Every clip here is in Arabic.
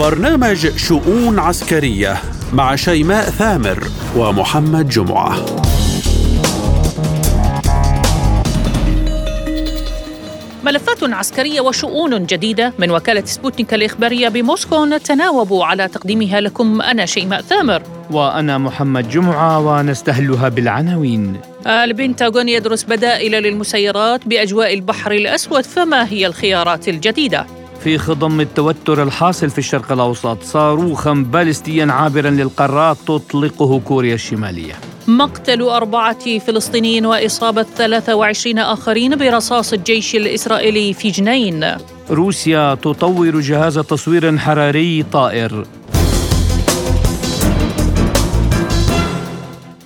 برنامج شؤون عسكرية مع شيماء ثامر ومحمد جمعة. ملفات عسكرية وشؤون جديدة من وكالة سبوتنيك الإخبارية بموسكو نتناوب على تقديمها لكم أنا شيماء ثامر. وأنا محمد جمعة ونستهلها بالعناوين. البنتاغون يدرس بدائل للمسيرات بأجواء البحر الأسود فما هي الخيارات الجديدة؟ في خضم التوتر الحاصل في الشرق الأوسط صاروخا باليستيا عابرا للقارات تطلقه كوريا الشمالية. مقتل أربعة فلسطينيين وإصابة 23 آخرين برصاص الجيش الإسرائيلي في جنين. روسيا تطور جهاز تصوير حراري طائر.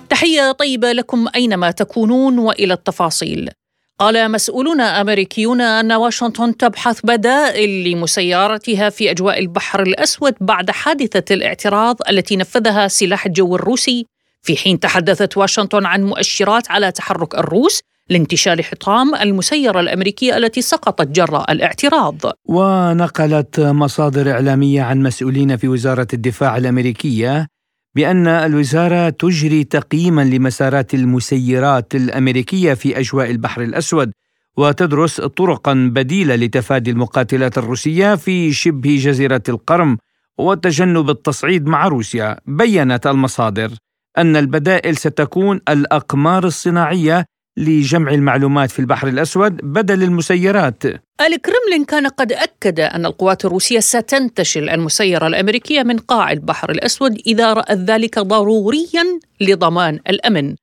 تحية طيبة لكم أينما تكونون وإلى التفاصيل. قال مسؤولون أمريكيون أن واشنطن تبحث بدائل لمسيرتها في أجواء البحر الأسود بعد حادثة الاعتراض التي نفذها سلاح الجو الروسي. في حين تحدثت واشنطن عن مؤشرات على تحرك الروس لانتشال حطام المسيرة الأمريكية التي سقطت جراء الاعتراض. ونقلت مصادر إعلامية عن مسؤولين في وزارة الدفاع الأمريكية بأن الوزارة تجري تقييما لمسارات المسيرات الأمريكية في أجواء البحر الأسود وتدرس طرقا بديلة لتفادي المقاتلات الروسية في شبه جزيرة القرم وتجنب التصعيد مع روسيا. بينت المصادر أن البدائل ستكون الأقمار الصناعية لجمع المعلومات في البحر الأسود بدل المسيرات. الكرملين كان قد أكد أن القوات الروسية ستنتشل المسيرة الأمريكية من قاع البحر الأسود إذا رأت ذلك ضروريا لضمان الأمن.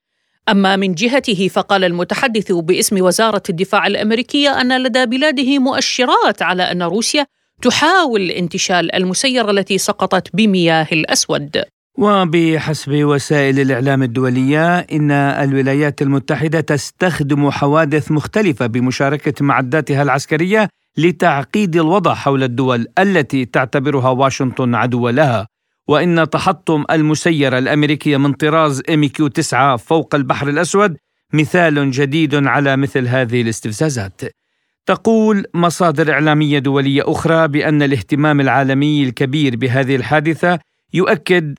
أما من جهته فقال المتحدث باسم وزارة الدفاع الأمريكية أن لدى بلاده مؤشرات على أن روسيا تحاول انتشال المسيرة التي سقطت بمياه الأسود. وبحسب وسائل الإعلام الدولية إن الولايات المتحدة تستخدم حوادث مختلفة بمشاركة معداتها العسكرية لتعقيد الوضع حول الدول التي تعتبرها واشنطن عدوا لها. وإن تحطم المسيره الامريكيه من طراز ام كيو 9 فوق البحر الأسود مثال جديد على مثل هذه الاستفزازات. تقول مصادر إعلامية دولية أخرى بأن الاهتمام العالمي الكبير بهذه الحادثة يؤكد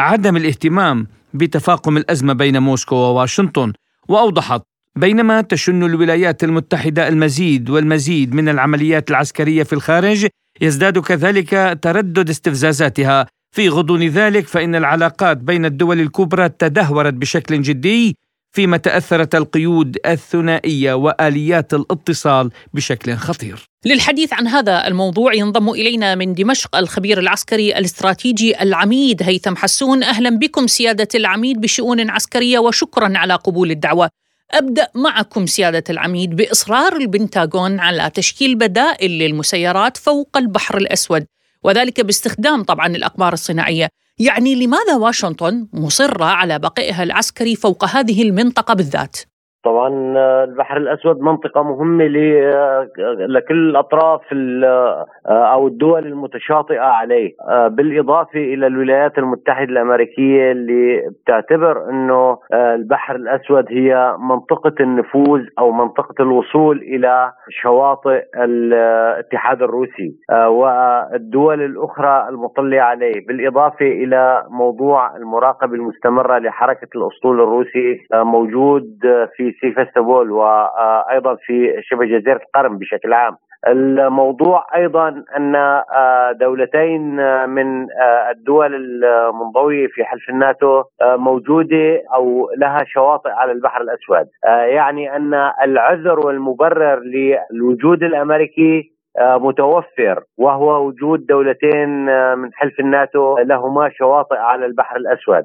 عدم الاهتمام بتفاقم الأزمة بين موسكو وواشنطن وأوضحت بينما تشن الولايات المتحدة المزيد والمزيد من العمليات العسكرية في الخارج يزداد كذلك تردد استفزازاتها. في غضون ذلك فإن العلاقات بين الدول الكبرى تدهورت بشكل جدي فيما تأثرت القيود الثنائية وآليات الاتصال بشكل خطير. للحديث عن هذا الموضوع ينضم إلينا من دمشق الخبير العسكري الاستراتيجي العميد هيثم حسون أهلا بكم سيادة العميد بشؤون عسكرية وشكرا على قبول الدعوة. أبدأ معكم سيادة العميد بإصرار البنتاغون على تشكيل بدائل للمسيرات فوق البحر الأسود وذلك باستخدام طبعا الأقمار الصناعية. يعني لماذا واشنطن مصرة على بقائها العسكري فوق هذه المنطقة بالذات؟ طبعا آه، البحر الأسود منطقة مهمة آه، لكل الأطراف آه، أو الدول المتشاطئة عليه. بالإضافة إلى الولايات المتحدة الأمريكية اللي بتعتبر إنه البحر الأسود هي منطقة النفوذ أو منطقة الوصول إلى شواطئ الاتحاد الروسي والدول الأخرى المطلعه عليه. بالإضافة إلى موضوع المراقبة المستمرة لحركة الأسطول الروسي موجود في سيفستوبول وأيضا في شبه جزيرة القرم بشكل عام. الموضوع أيضا أن دولتين من الدول المنضوية في حلف الناتو موجودة أو لها شواطئ على البحر الأسود، يعني أن العذر والمبرر للوجود الأمريكي متوفر وهو وجود دولتين من حلف الناتو لهما شواطئ على البحر الأسود.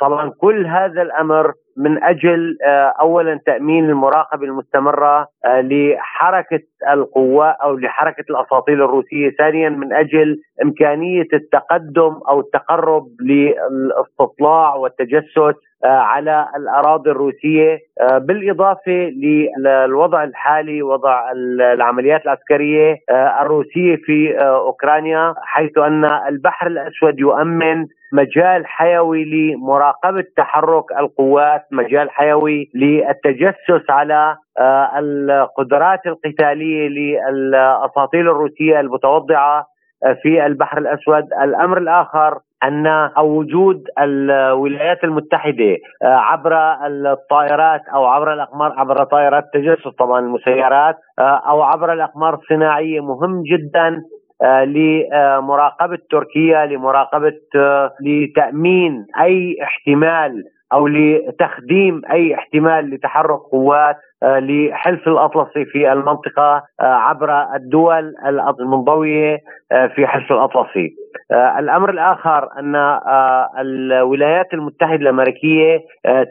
طبعا كل هذا الأمر من أجل آه، اولا تأمين المراقبة المستمرة آه، لحركة القوات أو لحركة الاساطيل الروسية، ثانيا من أجل إمكانية التقدم أو التقرب للاستطلاع والتجسس آه، على الأراضي الروسية بالإضافة للوضع الحالي وضع العمليات العسكرية الروسية في أوكرانيا حيث أن البحر الأسود يؤمن مجال حيوي لمراقبة تحرك القوات، مجال حيوي للتجسس على آه، القدرات القتالية للأساطيل الروسية المتوضعة في البحر الأسود، الأمر الآخر أن أو وجود الولايات المتحدة عبر الطائرات أو عبر الأقمار عبر طائرات تجسس طبعا المسيرات أو عبر الأقمار الصناعية مهم جدا. لمراقبة تركيا لمراقبة لتأمين أي احتمال أو لتخديم أي احتمال لتحرك قوات آه، لحلف الأطلسي في المنطقة آه، عبر الدول المنضويه آه، في حلف الأطلسي. الأمر الآخر أن الولايات المتحدة الأمريكية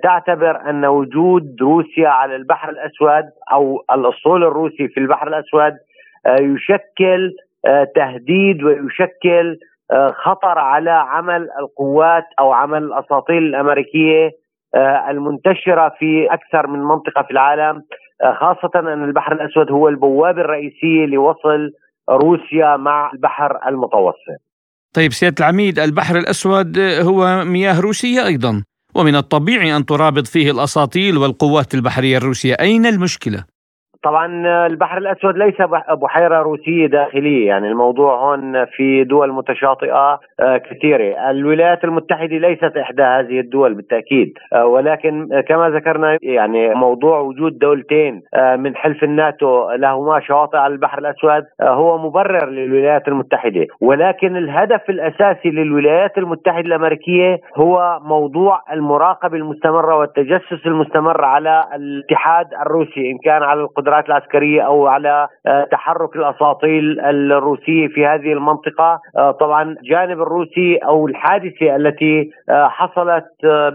تعتبر أن وجود روسيا على البحر الأسود أو الأسطول الروسي في البحر الأسود يشكل تهديد ويشكل آه، خطر على عمل القوات أو عمل الاساطيل الأمريكية آه، المنتشرة في أكثر من منطقة في العالم آه، خاصة أن البحر الأسود هو البوابه الرئيسيه لوصل روسيا مع البحر المتوسط. طيب سيادة العميد البحر الأسود هو مياه روسية أيضا ومن الطبيعي أن ترابط فيه الأساطيل والقوات البحرية الروسية، أين المشكلة؟ طبعا البحر الأسود ليس بحيرة روسية داخلية. يعني الموضوع هون في دول متشاطئة آه، كثيرة. الولايات المتحدة ليست إحدى هذه الدول بالتأكيد. آه، ولكن كما ذكرنا يعني موضوع وجود دولتين آه، من حلف الناتو لهما شواطئ على البحر الأسود هو مبرر للولايات المتحدة. ولكن الهدف الأساسي للولايات المتحدة الأمريكية هو موضوع المراقبه المستمرة والتجسس المستمر على الاتحاد الروسي إن كان على القدرات القدرات العسكرية أو على آه، تحرك الأساطيل الروسية في هذه المنطقة. آه، طبعا الجانب الروسي أو الحادثة التي آه، حصلت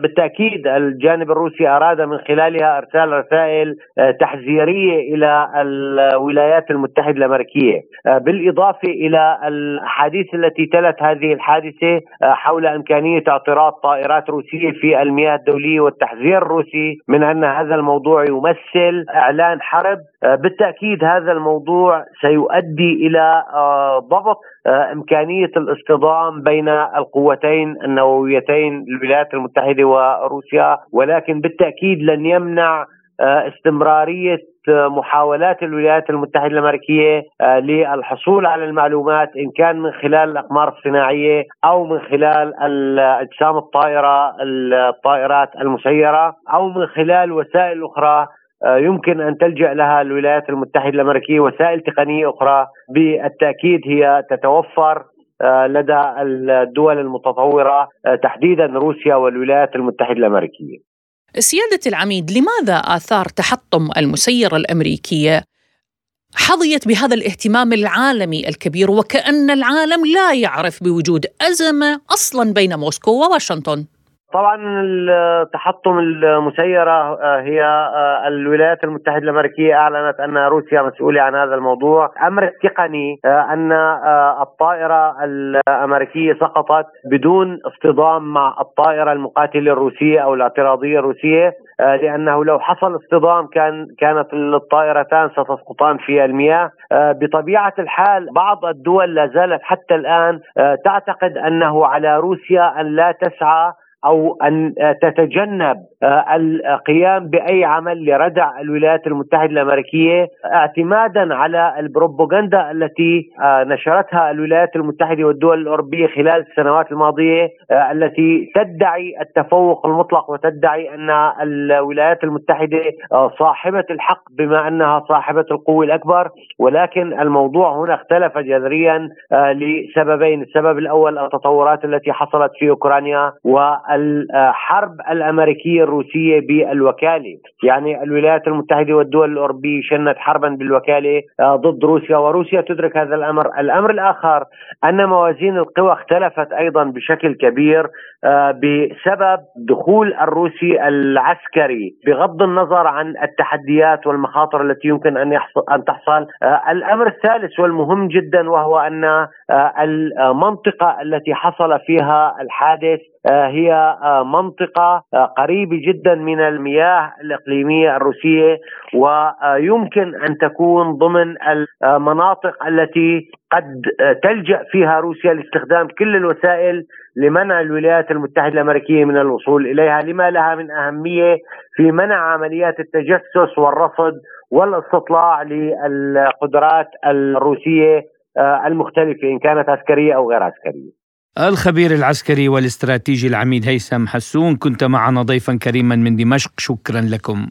بالتأكيد الجانب الروسي أراد من خلالها إرسال رسائل تحذيرية إلى الولايات المتحدة الأمريكية. بالإضافة إلى الأحاديث التي تلت هذه الحادثة حول إمكانية اعتراض طائرات روسية في المياه الدولية والتحذير الروسي من أن هذا الموضوع يمثل إعلان حرب بالتأكيد هذا الموضوع سيؤدي إلى آه، ضبط آه، إمكانية الاصطدام بين القوتين النوويتين الولايات المتحدة وروسيا ولكن بالتأكيد لن يمنع استمرارية محاولات الولايات المتحدة الأمريكية للحصول على المعلومات إن كان من خلال الأقمار الصناعية أو من خلال أجسام الطائرة الطائرات المسيرة أو من خلال وسائل أخرى. آه، يمكن أن تلجأ لها الولايات المتحدة الأمريكية وسائل تقنية أخرى. بالتأكيد هي تتوفر آه، لدى الدول المتطورة آه، تحديدا روسيا والولايات المتحدة الأمريكية. سيادة العميد لماذا آثار تحطم المسيرة الأمريكية حظيت بهذا الاهتمام العالمي الكبير؟ وكأن العالم لا يعرف بوجود أزمة أصلا بين موسكو وواشنطن. طبعا تحطم المسيرة آه، هي آه، الولايات المتحدة الأمريكية أعلنت أن روسيا مسؤولة عن هذا الموضوع. أمر تقني آه، أن الطائرة الأمريكية سقطت بدون اصطدام مع الطائرة المقاتلة الروسية أو الاعتراضية الروسية لأنه لو حصل اصطدام كان كانت الطائرتان ستسقطان في المياه. بطبيعة الحال بعض الدول لا زالت حتى الآن تعتقد أنه على روسيا أن لا تسعى أو أن تتجنب آه، القيام بأي عمل لردع الولايات المتحدة الأمريكية اعتمادا على البروباغندا التي آه، نشرتها الولايات المتحدة والدول الأوروبية خلال السنوات الماضية آه، التي تدعي التفوق المطلق وتدعي أن الولايات المتحدة صاحبة الحق بما أنها صاحبة القوة الأكبر. ولكن الموضوع هنا اختلف جذريا لسببين، السبب الأول التطورات التي حصلت في أوكرانيا و الحرب الأمريكية الروسية بالوكالة، يعني الولايات المتحدة والدول الأوروبية شنت حربا بالوكالة آه، ضد روسيا وروسيا تدرك هذا الأمر، الأمر الآخر أن موازين القوى اختلفت أيضا بشكل كبير آه، بسبب دخول الروسي العسكري بغض النظر عن التحديات والمخاطر التي يمكن أن يحصل أن تحصل، آه، الأمر الثالث والمهم جدا وهو أن المنطقة التي حصل فيها الحادث هي آه، منطقة آه، قريبة جدا من المياه الإقليمية الروسية ويمكن أن تكون ضمن المناطق التي قد تلجأ فيها روسيا لاستخدام كل الوسائل لمنع الولايات المتحدة الأمريكية من الوصول إليها لما لها من أهمية في منع عمليات التجسس والرصد والاستطلاع للقدرات الروسية المختلفة إن كانت عسكرية أو غير عسكرية. الخبير العسكري والاستراتيجي العميد هيثم حسون كنت معنا ضيفا كريما من دمشق شكرا لكم.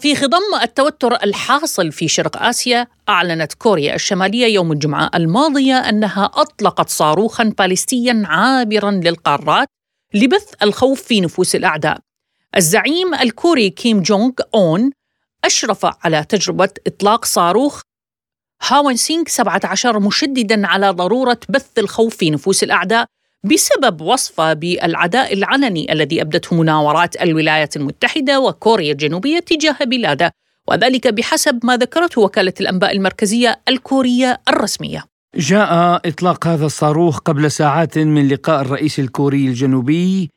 في خضم التوتر الحاصل في شرق آسيا أعلنت كوريا الشمالية يوم الجمعة الماضية أنها أطلقت صاروخا باليستيا عابرا للقارات لبث الخوف في نفوس الأعداء. الزعيم الكوري كيم جونغ أون أشرف على تجربة إطلاق صاروخ هاون سينك 17 مشددا على ضرورة بث الخوف في نفوس الأعداء بسبب وصفه بالعداء العلني الذي أبدته مناورات الولايات المتحدة وكوريا الجنوبية تجاه بلاده وذلك بحسب ما ذكرته وكالة الأنباء المركزية الكورية الرسمية. جاء إطلاق هذا الصاروخ قبل ساعات من لقاء الرئيس الكوري الجنوبي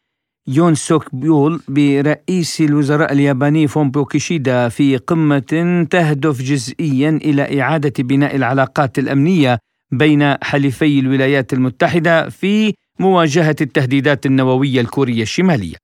يون سوك بيول برئيس الوزراء الياباني فومبو كيشيدا في قمة تهدف جزئيا إلى إعادة بناء العلاقات الأمنية بين حليفي الولايات المتحدة في مواجهة التهديدات النووية الكورية الشمالية.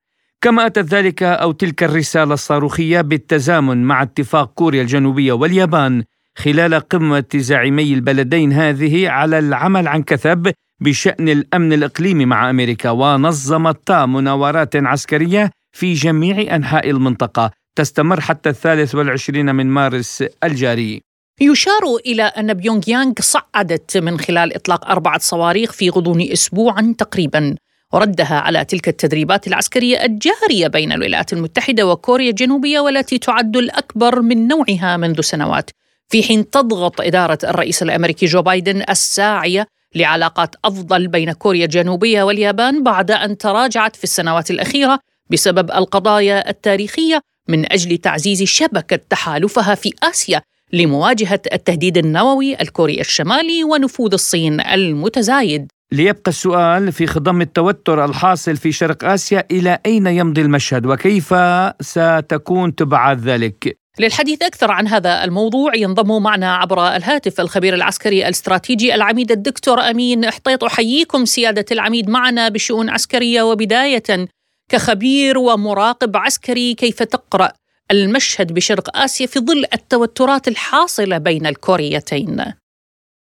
كما أتت ذلك أو تلك الرسالة الصاروخية بالتزامن مع اتفاق كوريا الجنوبية واليابان خلال قمة زعيمي البلدين هذه على العمل عن كثب بشأن الأمن الإقليمي مع أمريكا ونظمت مناورات عسكرية في جميع أنحاء المنطقة تستمر حتى الثالث والعشرين من مارس الجاري. يشار إلى أن بيونغ يانغ صعدت من خلال إطلاق أربعة صواريخ في غضون أسبوع تقريبا وردها على تلك التدريبات العسكرية الجارية بين الولايات المتحدة وكوريا الجنوبية والتي تعد الأكبر من نوعها منذ سنوات. في حين تضغط إدارة الرئيس الأمريكي جو بايدن الساعية لعلاقات أفضل بين كوريا الجنوبية واليابان بعد أن تراجعت في السنوات الأخيرة بسبب القضايا التاريخية من أجل تعزيز شبكة تحالفها في آسيا لمواجهة التهديد النووي الكوري الشمالي ونفوذ الصين المتزايد. ليبقى السؤال في خضم التوتر الحاصل في شرق آسيا إلى أين يمضي المشهد وكيف ستكون تبعات ذلك؟ للحديث أكثر عن هذا الموضوع ينضم معنا عبر الهاتف الخبير العسكري الاستراتيجي العميد الدكتور أمين حطيط. أحييكم سيادة العميد معنا بشؤون عسكرية وبداية كخبير ومراقب عسكري. كيف تقرأ المشهد بشرق آسيا في ظل التوترات الحاصلة بين الكوريتين؟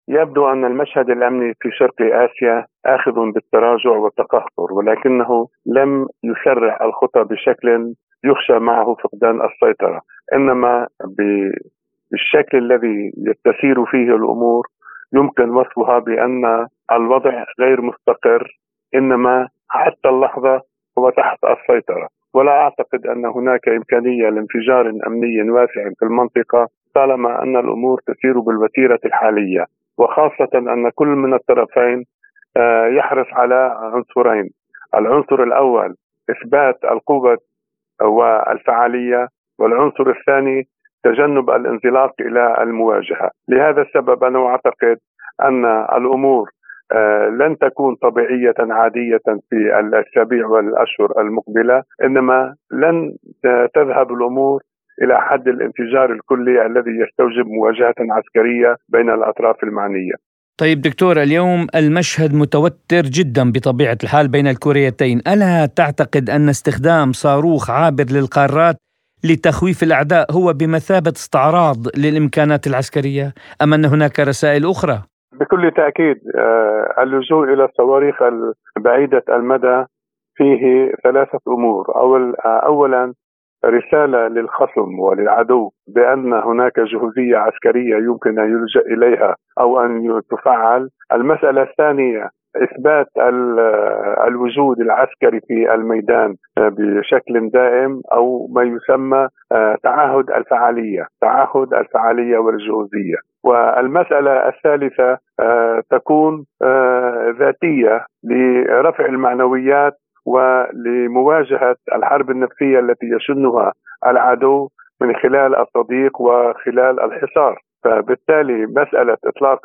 يبدو أن المشهد الأمني في شرق آسيا آخذ بالتراجع والتقهقر ولكنه لم يسرع الخطى بشكل يخشى معه فقدان السيطرة. إنما بالشكل الذي تسير فيه الأمور يمكن وصفها بأن الوضع غير مستقر إنما حتى اللحظة هو تحت السيطرة. ولا أعتقد أن هناك إمكانية لانفجار أمني واسع في المنطقة طالما أن الأمور تسير بالوتيرة الحالية. وخاصة أن كل من الطرفين آه، يحرص على عنصرين. العنصر الأول إثبات القوة والفعالية والعنصر الثاني تجنب الانزلاق إلى المواجهة، لهذا السبب أنا أعتقد أن الأمور آه، لن تكون طبيعية عادية في الأسابيع والأشهر المقبلة، إنما لن تذهب الأمور إلى حد الانفجار الكلي الذي يستوجب مواجهة عسكرية بين الأطراف المعنية. طيب دكتور اليوم المشهد متوتر جدا بطبيعة الحال بين الكوريتين، ألا تعتقد أن استخدام صاروخ عابر للقارات لتخويف الأعداء هو بمثابة استعراض للإمكانات العسكرية أم أن هناك رسائل أخرى؟ بكل تأكيد آه، اللجوء إلى الصواريخ بعيده المدى فيه ثلاثة أمور، أول آه، اولا رسالة للخصم وللعدو بأن هناك جهوزيه عسكرية يمكن أن يلجأ إليها أو أن تفعل، المسألة الثانية إثبات الوجود العسكري في الميدان بشكل دائم أو ما يسمى آه، تعهد الفعالية، تعهد الفعالية والجهوزيه. والمسألة الثالثة آه، تكون آه، ذاتية لرفع المعنويات ولمواجهة الحرب النفسية التي يشنها العدو من خلال التضييق وخلال الحصار فبالتالي مسألة إطلاق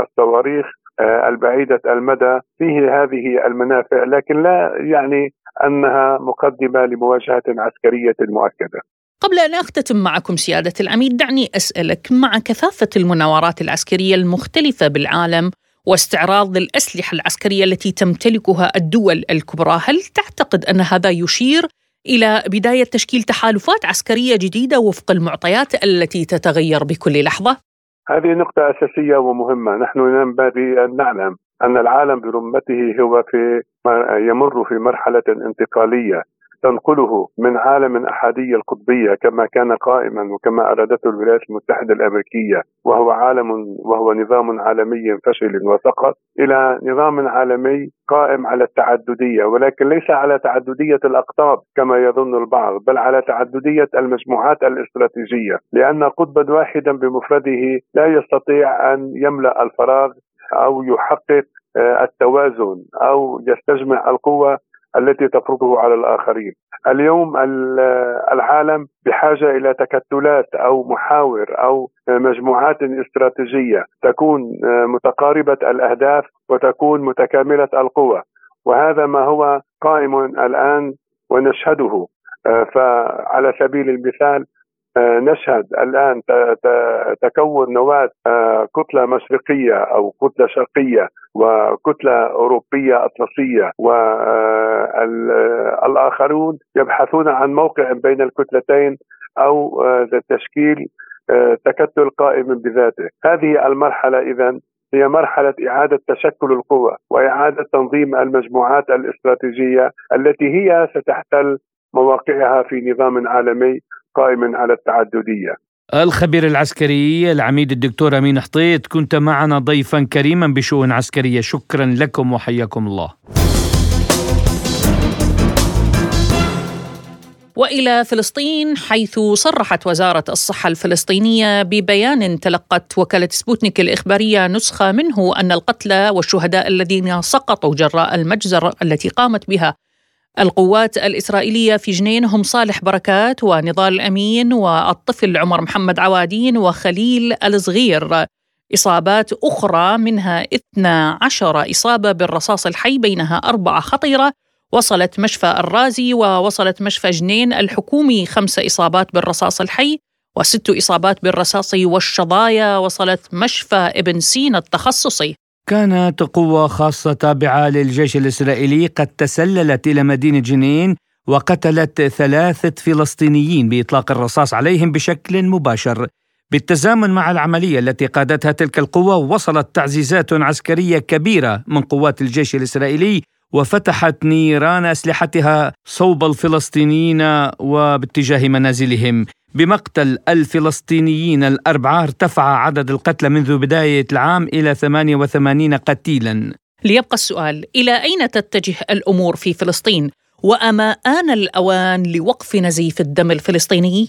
الصواريخ آه، البعيدة المدى فيه هذه المنافع لكن لا يعني أنها مقدمة لمواجهة عسكرية مؤكدة. قبل أن أختتم معكم سيادة العميد دعني أسألك مع كثافة المناورات العسكرية المختلفة بالعالم واستعراض الأسلحة العسكرية التي تمتلكها الدول الكبرى، هل تعتقد أن هذا يشير إلى بداية تشكيل تحالفات عسكرية جديدة وفق المعطيات التي تتغير بكل لحظة؟ هذه نقطة أساسية ومهمة، نحن ينبغي أن نعلم أن العالم برمته هو في يمر في مرحلة انتقالية. تنقله من عالم احادي القطبية كما كان قائما وكما أرادته الولايات المتحدة الأمريكية وهو عالم وهو نظام عالمي فشل وسقط إلى نظام عالمي قائم على التعددية ولكن ليس على تعددية الأقطاب كما يظن البعض بل على تعددية المجموعات الاستراتيجية لأن قطبا واحدا بمفرده لا يستطيع أن يملأ الفراغ أو يحقق آه، التوازن أو يستجمع القوة التي تفرضه على الآخرين. اليوم العالم بحاجة إلى تكتلات أو محاور أو مجموعات استراتيجية. تكون متقاربة الأهداف وتكون متكاملة القوى وهذا ما هو قائم الآن ونشهده. فعلى سبيل المثال نشهد الآن تكون نواة كتلة مشرقية أو كتلة شرقية وكتلة أوروبية أطلسية والاخرون يبحثون عن موقع بين الكتلتين أو تشكيل تكتل قائم بذاته هذه المرحلة اذا هي مرحلة إعادة تشكل القوى وإعادة تنظيم المجموعات الاستراتيجية التي هي ستحتل مواقعها في نظام عالمي قائم على التعددية. الخبير العسكري العميد الدكتور أمين حطيت كنت معنا ضيفا كريما بشؤون عسكرية شكرا لكم وحياكم الله. وإلى فلسطين حيث صرحت وزارة الصحة الفلسطينية ببيان تلقت وكالة سبوتنيك الإخبارية نسخة منه أن القتلى والشهداء الذين سقطوا جراء المجزره التي قامت بها القوات الإسرائيلية في جنين هم صالح بركات ونضال الأمين والطفل عمر محمد عوادين وخليل الصغير إصابات أخرى منها 12 إصابة بالرصاص الحي بينها أربعة خطيرة وصلت مشفى الرازي ووصلت مشفى جنين الحكومي خمس إصابات بالرصاص الحي وست إصابات بالرصاص والشظايا. وصلت مشفى ابن سينا التخصصي. كانت قوة خاصة تابعة للجيش الإسرائيلي قد تسللت إلى مدينة جنين وقتلت ثلاثة فلسطينيين بإطلاق الرصاص عليهم بشكل مباشر. بالتزامن مع العملية التي قادتها تلك القوة وصلت تعزيزات عسكرية كبيرة من قوات الجيش الإسرائيلي وفتحت نيران أسلحتها صوب الفلسطينيين وباتجاه منازلهم بمقتل الفلسطينيين الأربعة ارتفع عدد القتلى منذ بداية العام إلى 88 قتيلا ليبقى السؤال إلى أين تتجه الأمور في فلسطين؟ وأما آن الأوان لوقف نزيف الدم الفلسطيني؟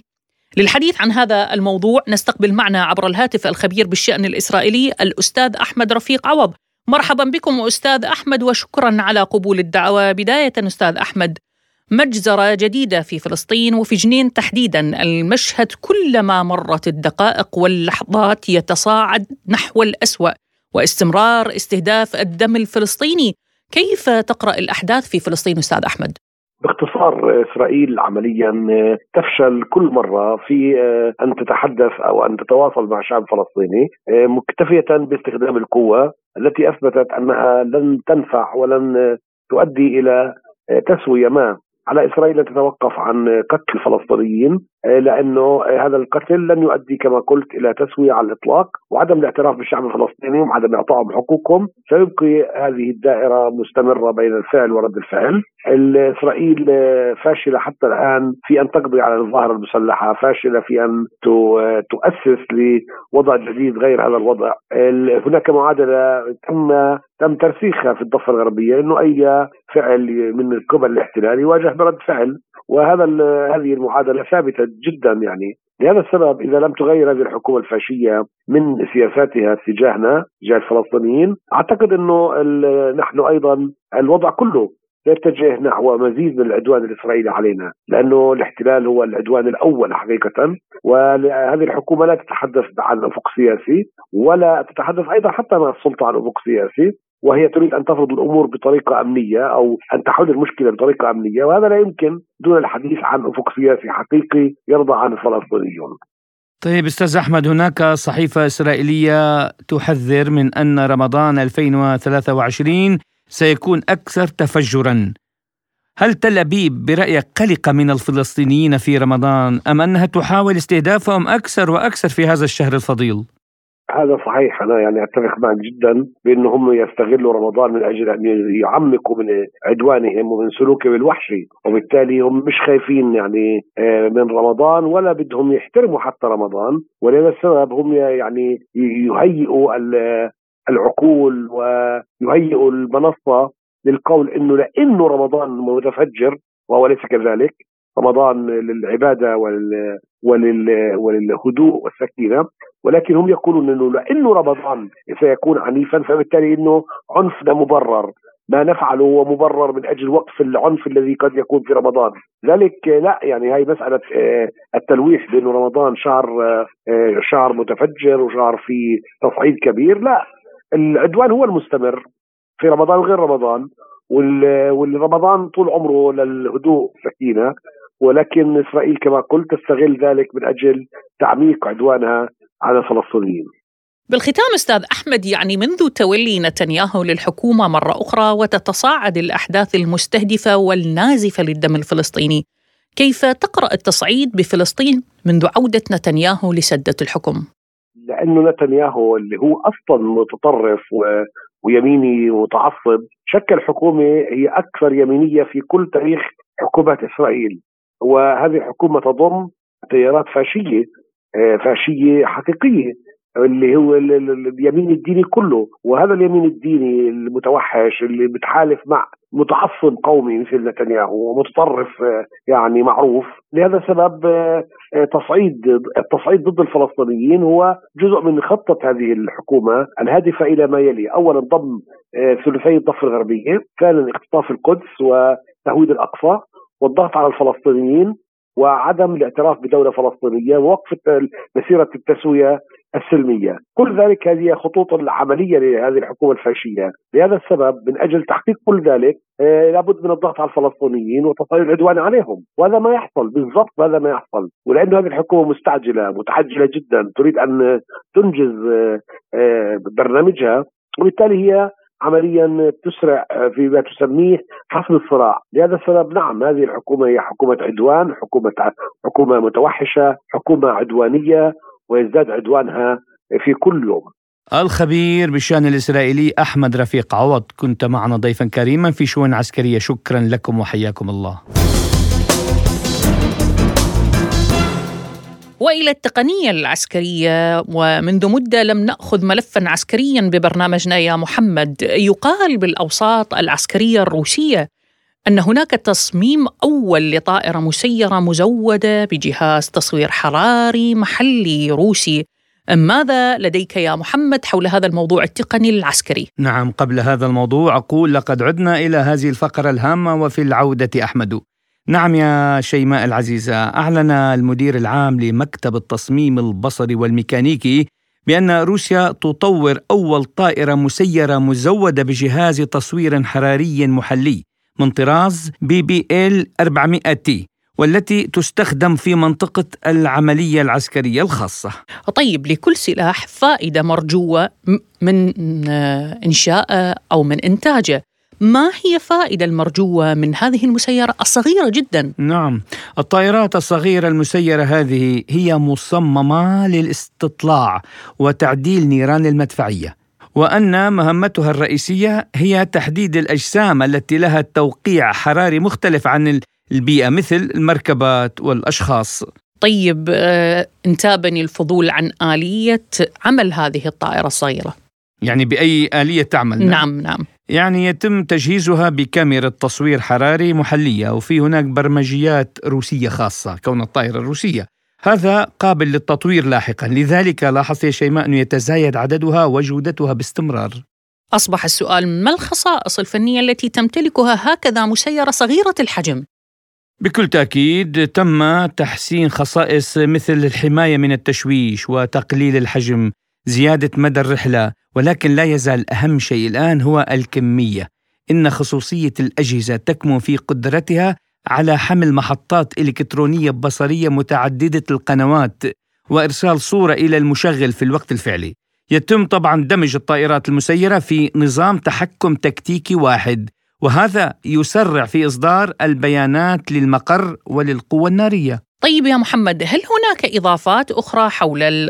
للحديث عن هذا الموضوع نستقبل معنا عبر الهاتف الخبير بالشأن الإسرائيلي الأستاذ أحمد رفيق عوض مرحبا بكم أستاذ أحمد وشكرا على قبول الدعوة. بداية أستاذ أحمد مجزرة جديدة في فلسطين وفي جنين تحديدا. المشهد كلما مرت الدقائق واللحظات يتصاعد نحو الأسوأ واستمرار استهداف الدم الفلسطيني. كيف تقرأ الأحداث في فلسطين أستاذ أحمد؟ باختصار إسرائيل عمليا تفشل كل مرة في أن تتحدث أو أن تتواصل مع الشعب الفلسطيني مكتفية باستخدام القوة التي أثبتت أنها لن تنفع ولن تؤدي إلى تسوية ما. على إسرائيل ان تتوقف عن قتل الفلسطينيين آه، لأنه آه، هذا القتل لن يؤدي كما قلت إلى تسوية على الإطلاق وعدم الاعتراف بالشعب الفلسطيني وعدم إعطائهم حقوقهم. سيبقي هذه الدائرة مستمرة بين الفعل ورد الفعل. اسرائيل آه، فاشلة حتى الآن في أن تقضي على الظاهرة المسلحة، فاشلة في أن تؤسس لوضع جديد غير هذا الوضع، هناك معادلة تم تم ترسيخها في الضفة الغربية انه أي فعل من قبل الاحتلال يواجه برد فعل. وهذا هذه المعادلة ثابتة جدا يعني. لهذا السبب إذا لم تغير هذه الحكومة الفاشية من سياساتها تجاهنا تجاه الفلسطينيين أعتقد إنه نحن أيضا الوضع كله يتجه نحو مزيد من العدوان الإسرائيلي علينا، لأنه الاحتلال هو العدوان الأول حقيقه، وهذه الحكومة لا تتحدث عن أفق سياسي ولا تتحدث أيضا حتى مع السلطه عن أفق سياسي، وهي تريد أن تفرض الأمور بطريقة أمنية أو أن تحل المشكلة بطريقة أمنية وهذا لا يمكن دون الحديث عن افق سياسي حقيقي يرضى عن الفلسطينيون. طيب أستاذ أحمد هناك صحيفة إسرائيلية تحذر من أن رمضان 2023 سيكون أكثر تفجرا. هل تل أبيب برأيك قلقة من الفلسطينيين في رمضان أم أنها تحاول استهدافهم أكثر وأكثر في هذا الشهر الفضيل؟ هذا صحيح أنا يعني أتفق معك جدا بانه هم يستغلوا رمضان من أجل أن يعمقوا من عدوانهم ومن سلوكهم الوحشي وبالتالي هم مش خايفين يعني آه، من رمضان ولا بدهم يحترموا حتى رمضان ولهذا السبب هم يعني يهيئوا العقول ويهيئوا المنصة للقول إنه لأنه رمضان متفجر وهو ليس كذلك رمضان للعبادة ولل ولل وللهدوء والسكينة. ولكن هم يقولون إنه لأنه رمضان سيكون عنيفا فبالتالي إنه عنفنا مبرر. ما نفعله هو مبرر من أجل وقف العنف الذي قد يكون في رمضان، ذلك لا يعني هاي مسألة آه، التلويح بأنه رمضان شهر آه، شهر متفجر وشهر فيه تصعيد كبير، لا العدوان هو المستمر في رمضان وغير رمضان والرمضان طول عمره للهدوء سكينه ولكن إسرائيل كما قلت تستغل ذلك من أجل تعميق عدوانها على الفلسطينيين. بالختام أستاذ أحمد يعني منذ تولي نتنياهو للحكومة مرة أخرى وتتصاعد الأحداث المستهدفة والنازفة للدم الفلسطيني، كيف تقرأ التصعيد بفلسطين منذ عودة نتنياهو لسدة الحكم؟ لأنه نتنياهو اللي هو أصلا متطرف ويميني متعصب شكل حكومة هي أكثر يمينية في كل تاريخ حكومات إسرائيل وهذه الحكومة تضم تيارات فاشية آه، فاشية حقيقية اللي هو اليمين الديني كله. وهذا اليمين الديني المتوحش اللي بتحالف مع متعصب قومي مثل نتنياهو ومتطرف آه، يعني معروف. لهذا السبب آه، تصعيد التصعيد ضد الفلسطينيين هو جزء من خطة هذه الحكومة الهادفة إلى ما يلي. أولا ضم ثلثي الضفة الغربية ثانيا اختطاف القدس وتهويد الأقصى والضغط على الفلسطينيين وعدم الاعتراف بدولة فلسطينية ووقف مسيرة التسوية السلمية. كل ذلك هذه خطوط العملية لهذه الحكومة الفاشية. لهذا السبب من أجل تحقيق كل ذلك آه لابد من الضغط على الفلسطينيين وتصعيد العدوان عليهم. وهذا ما يحصل بالضبط هذا ما يحصل. ولأنه هذه الحكومة مستعجلة متعجلة جدا تريد أن تنجز آه آه برنامجها. وبالتالي هي عمليا تسرع فيما تسميه حصل الصراع. لهذا السبب نعم هذه الحكومة هي حكومة عدوان حكومة حكومة متوحشة حكومة عدوانية ويزداد عدوانها في كل يوم. الخبير بالشأن الإسرائيلي أحمد رفيق عوض كنت معنا ضيفا كريما في شؤون عسكرية. شكرا لكم وحياكم الله. وإلى التقنية العسكرية. ومنذ مدة لم نأخذ ملفا عسكريا ببرنامجنا يا محمد. يقال بالأوساط العسكرية الروسية أن هناك تصميم أول لطائرة مسيرة مزودة بجهاز تصوير حراري محلي روسي. ماذا لديك يا محمد حول هذا الموضوع التقني العسكري؟ نعم قبل هذا الموضوع أقول لقد عدنا إلى هذه الفقرة الهامة وفي العودة أحمد. نعم يا شيماء العزيزة أعلن المدير العام لمكتب التصميم البصري والميكانيكي بأن روسيا تطور أول طائرة مسيرة مزودة بجهاز تصوير حراري محلي من طراز بي بي ال 400 تي والتي تستخدم في منطقة العملية العسكرية الخاصة. طيب لكل سلاح فائدة مرجوة من آه، إنشائه أو من إنتاجه. ما هي فائدة المرجوة من هذه المسيرة الصغيرة جدا؟ نعم الطائرات الصغيرة المسيرة هذه هي مصممة للاستطلاع وتعديل نيران المدفعية وأن مهمتها الرئيسية هي تحديد الأجسام التي لها توقيع حراري مختلف عن البيئة مثل المركبات والأشخاص. طيب آه، انتابني الفضول عن آلية عمل هذه الطائرة الصغيرة. يعني بأي آلية تعمل؟ نعم. نعم يعني يتم تجهيزها بكاميرا تصوير حراري محلية وفي هناك برمجيات روسية خاصة كون الطائرة الروسية هذا قابل للتطوير لاحقا لذلك لاحظت يا شيماء أنه يتزايد عددها وجودتها باستمرار أصبح السؤال ما الخصائص الفنية التي تمتلكها هكذا مسيرة صغيرة الحجم؟ بكل تأكيد تم تحسين خصائص مثل الحماية من التشويش وتقليل الحجم زيادة مدى الرحلة ولكن لا يزال أهم شيء الآن هو الكمية. إن خصوصية الأجهزة تكمن في قدرتها على حمل محطات إلكترونية بصرية متعددة القنوات وإرسال صورة إلى المشغل في الوقت الفعلي. يتم طبعا دمج الطائرات المسيرة في نظام تحكم تكتيكي واحد وهذا يسرع في إصدار البيانات للمقر وللقوة النارية. طيب يا محمد هل هناك إضافات أخرى حول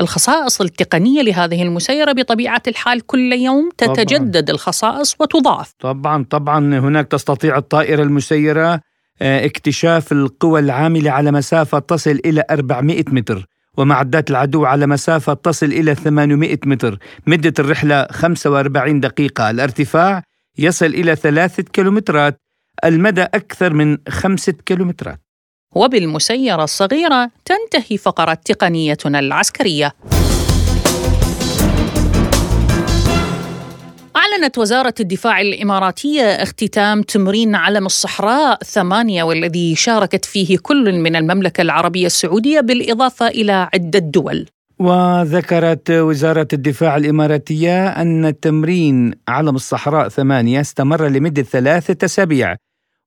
الخصائص التقنية لهذه المسيرة بطبيعة الحال كل يوم تتجدد طبعاً. الخصائص وتضاف؟ طبعا طبعا هناك تستطيع الطائرة المسيرة آه، اكتشاف القوى العاملة على مسافة تصل إلى 400 متر ومعدات العدو على مسافة تصل إلى 800 متر. مدة الرحلة 45 دقيقة. الارتفاع يصل إلى ثلاثة كيلومترات. المدى أكثر من خمسة كيلومترات. وبالمسيرة الصغيرة تنتهي فقرة تقنيتنا العسكرية. أعلنت وزارة الدفاع الإماراتية اختتام تمرين علم الصحراء ثمانية والذي شاركت فيه كل من المملكة العربية السعودية بالإضافة إلى عدة دول. وذكرت وزارة الدفاع الإماراتية أن تمرين علم الصحراء ثمانية استمر لمدة ثلاثة أسابيع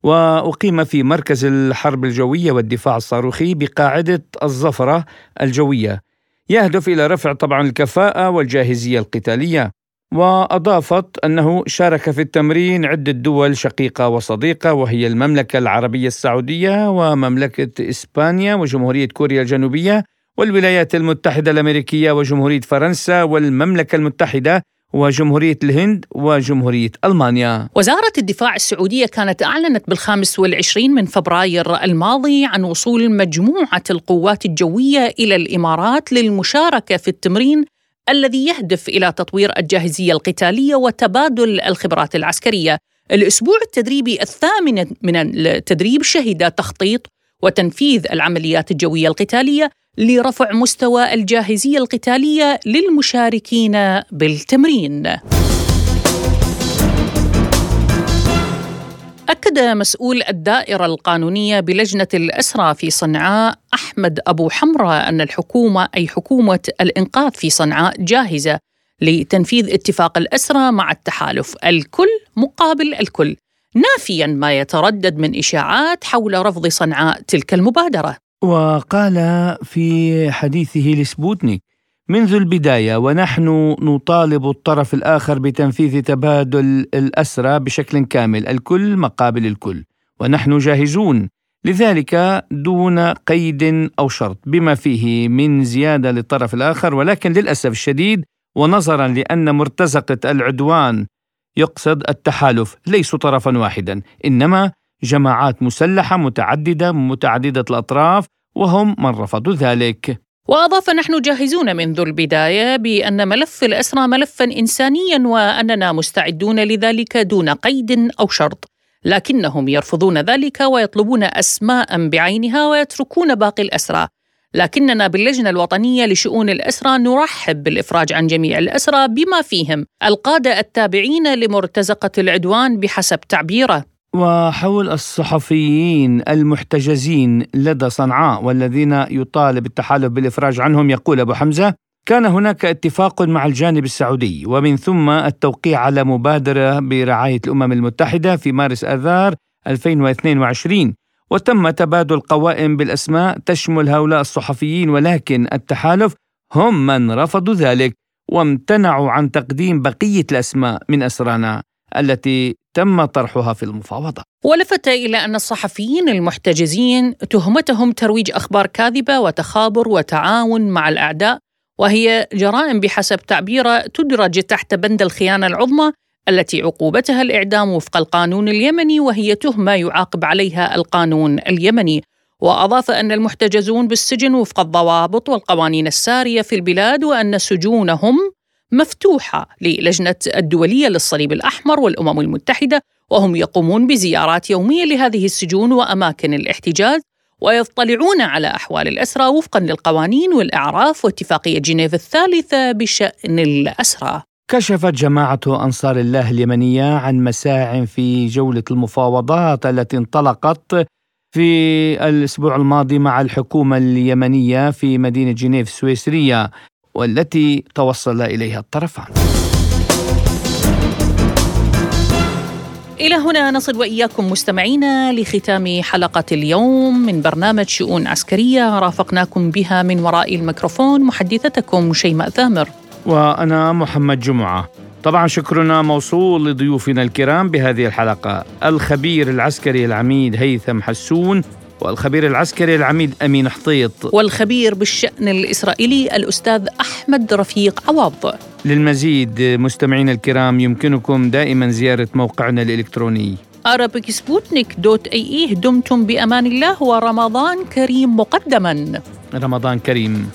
وأقيم في مركز الحرب الجوية والدفاع الصاروخي بقاعدة الظفرة الجوية. يهدف إلى رفع طبعا الكفاءة والجاهزية القتالية. وأضافت أنه شارك في التمرين عدة دول شقيقة وصديقة وهي المملكة العربية السعودية ومملكة إسبانيا وجمهورية كوريا الجنوبية والولايات المتحدة الأمريكية وجمهورية فرنسا والمملكة المتحدة وجمهورية الهند وجمهورية ألمانيا. وزارة الدفاع السعودية كانت أعلنت بالخامس والعشرين من فبراير الماضي عن وصول مجموعة القوات الجوية إلى الإمارات للمشاركة في التمرين الذي يهدف إلى تطوير الجاهزية القتالية وتبادل الخبرات العسكرية. الأسبوع التدريبي الثامن من التدريب شهد تخطيط وتنفيذ العمليات الجوية القتالية لرفع مستوى الجاهزية القتالية للمشاركين بالتمرين. أكد مسؤول الدائرة القانونية بلجنة الأسرى في صنعاء أحمد أبو حمرة أن الحكومة أي حكومة الإنقاذ في صنعاء جاهزة لتنفيذ اتفاق الأسرى مع التحالف الكل مقابل الكل نافيا ما يتردد من إشاعات حول رفض صنعاء تلك المبادرة وقال في حديثه لسبوتنيك منذ البداية ونحن نطالب الطرف الآخر بتنفيذ تبادل الأسرى بشكل كامل الكل مقابل الكل ونحن جاهزون لذلك دون قيد أو شرط بما فيه من زيادة للطرف الآخر ولكن للأسف الشديد ونظرا لأن مرتزقة العدوان يقصد التحالف ليسوا طرفا واحدا إنما جماعات مسلحة متعددة متعددة الأطراف وهم من رفضوا ذلك. وأضاف نحن جاهزون منذ البداية بأن ملف الأسرى ملفا إنسانيا وأننا مستعدون لذلك دون قيد أو شرط. لكنهم يرفضون ذلك ويطلبون أسماء بعينها ويتركون باقي الأسرى. لكننا باللجنة الوطنية لشؤون الأسرى نرحب بالإفراج عن جميع الأسرى بما فيهم. القادة التابعين لمرتزقة العدوان بحسب تعبيره. وحول الصحفيين المحتجزين لدى صنعاء والذين يطالب التحالف بالإفراج عنهم يقول أبو حمزة كان هناك اتفاق مع الجانب السعودي ومن ثم التوقيع على مبادرة برعاية الأمم المتحدة في مارس آذار 2022 وتم تبادل قوائم بالأسماء تشمل هؤلاء الصحفيين ولكن التحالف هم من رفضوا ذلك وامتنعوا عن تقديم بقية الأسماء من أسرانا التي تم طرحها في المفاوضة. ولفت إلى أن الصحفيين المحتجزين تهمتهم ترويج أخبار كاذبة وتخابر وتعاون مع الأعداء وهي جرائم بحسب تعبيره تدرج تحت بند الخيانة العظمى التي عقوبتها الإعدام وفق القانون اليمني وهي تهمة يعاقب عليها القانون اليمني. وأضاف أن المحتجزون بالسجن وفق الضوابط والقوانين السارية في البلاد وأن سجونهم مفتوحة للجنة الدولية للصليب الأحمر والأمم المتحدة وهم يقومون بزيارات يومية لهذه السجون وأماكن الاحتجاز ويطلعون على أحوال الأسرى وفقا للقوانين والإعراف واتفاقية جنيف الثالثة بشأن الأسرى. كشفت جماعة أنصار الله اليمنية عن مساع في جولة المفاوضات التي انطلقت في الأسبوع الماضي مع الحكومة اليمنية في مدينة جنيف السويسرية والتي توصل إليها الطرفان. إلى هنا نصل وإياكم مستمعينا لختام حلقة اليوم من برنامج شؤون عسكرية رافقناكم بها من وراء الميكروفون محدثتكم شيماء ثامر. وأنا محمد جمعة. طبعا شكرنا موصول لضيوفنا الكرام بهذه الحلقة. الخبير العسكري العميد هيثم حسون والخبير العسكري العميد أمين حطيط. والخبير بالشأن الإسرائيلي الأستاذ أحمد رفيق عواض للمزيد مستمعينا الكرام يمكنكم دائما زيارة موقعنا الإلكتروني. أرابيك سبوتنيك دوت أي إيه دمتم بأمان الله ورمضان كريم مقدما. رمضان كريم.